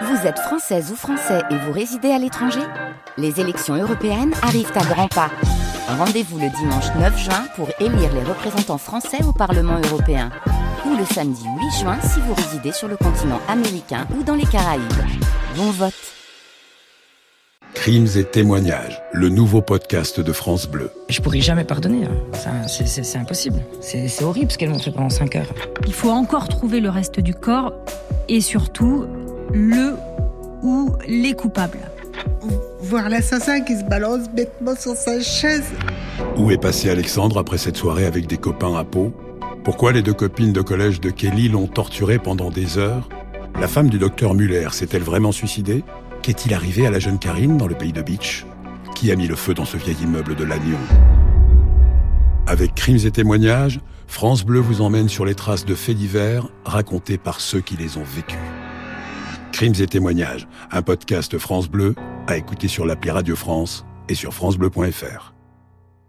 Vous êtes française ou français et vous résidez à l'étranger Les élections européennes arrivent à grands pas. Rendez-vous le dimanche 9 juin pour élire les représentants français au Parlement européen. Ou le samedi 8 juin si vous résidez sur le continent américain ou dans les Caraïbes. Bon vote Crimes et témoignages, le nouveau podcast de France Bleu. Je pourrais jamais pardonner. hein. C'est- impossible. C'est c'est horrible ce qu'elles m'ont fait pendant 5 heures. Il faut encore trouver le reste du corps et surtout le ou les coupables. Voir l'assassin qui se balance bêtement sur sa chaise. Où est passé Alexandre après cette soirée avec des copains à Pau? Pourquoi les deux copines de collège de Kelly l'ont torturé pendant des heures? La femme du docteur Muller s'est-elle vraiment suicidée? Qu'est-il arrivé à la jeune Karine dans le pays de Beach? Qui a mis le feu dans ce vieil immeuble de Lannion? Avec crimes et témoignages, France Bleu vous emmène sur les traces de faits divers racontés par ceux qui les ont vécus. Crimes et témoignages, un podcast France Bleu à écouter sur l'appli Radio France et sur francebleu.fr.